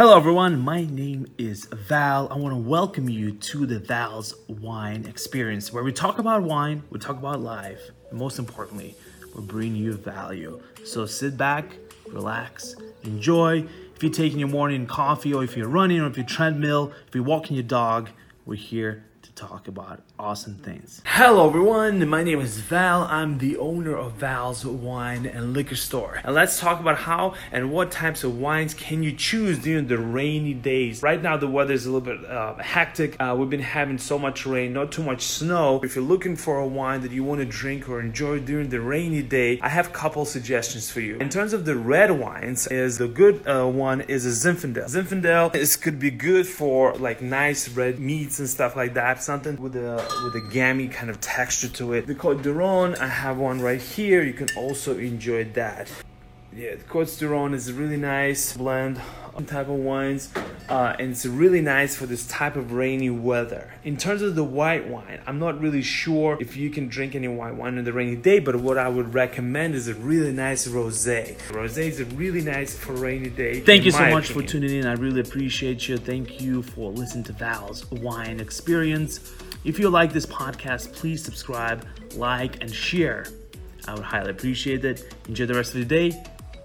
Hello, everyone. My name is Val. I want to welcome you to the Val's Wine Experience, where we talk about wine, we talk about life, and most importantly, we bring you value. So sit back, relax, enjoy. If you're taking your morning coffee, or if you're running, or if you're treadmill, if you're walking your dog, we're here talk about awesome things. Hello everyone, my name is Val. I'm the owner of Val's Wine and Liquor Store. And let's talk about how and what types of wines can you choose during the rainy days. Right now the weather is a little bit uh, hectic. Uh, we've been having so much rain, not too much snow. If you're looking for a wine that you want to drink or enjoy during the rainy day, I have a couple suggestions for you. In terms of the red wines, is the good uh, one is a Zinfandel. Zinfandel is could be good for like nice red meats and stuff like that something with a with a gammy kind of texture to it. The Côtes du Rhône, I have one right here. You can also enjoy that. Yeah, the Côtes du Rhône is a really nice blend type of wines uh, and it's really nice for this type of rainy weather. In terms of the white wine i'm not really sure if you can drink any white wine on the rainy day but what i would recommend is a really nice rosé. Rosé is a really nice for rainy day thank you so much opinion. for tuning in. I really appreciate you. Thank you for listening to val's wine experience. If you like this podcast please subscribe like and share. I would highly appreciate it. Enjoy the rest of the day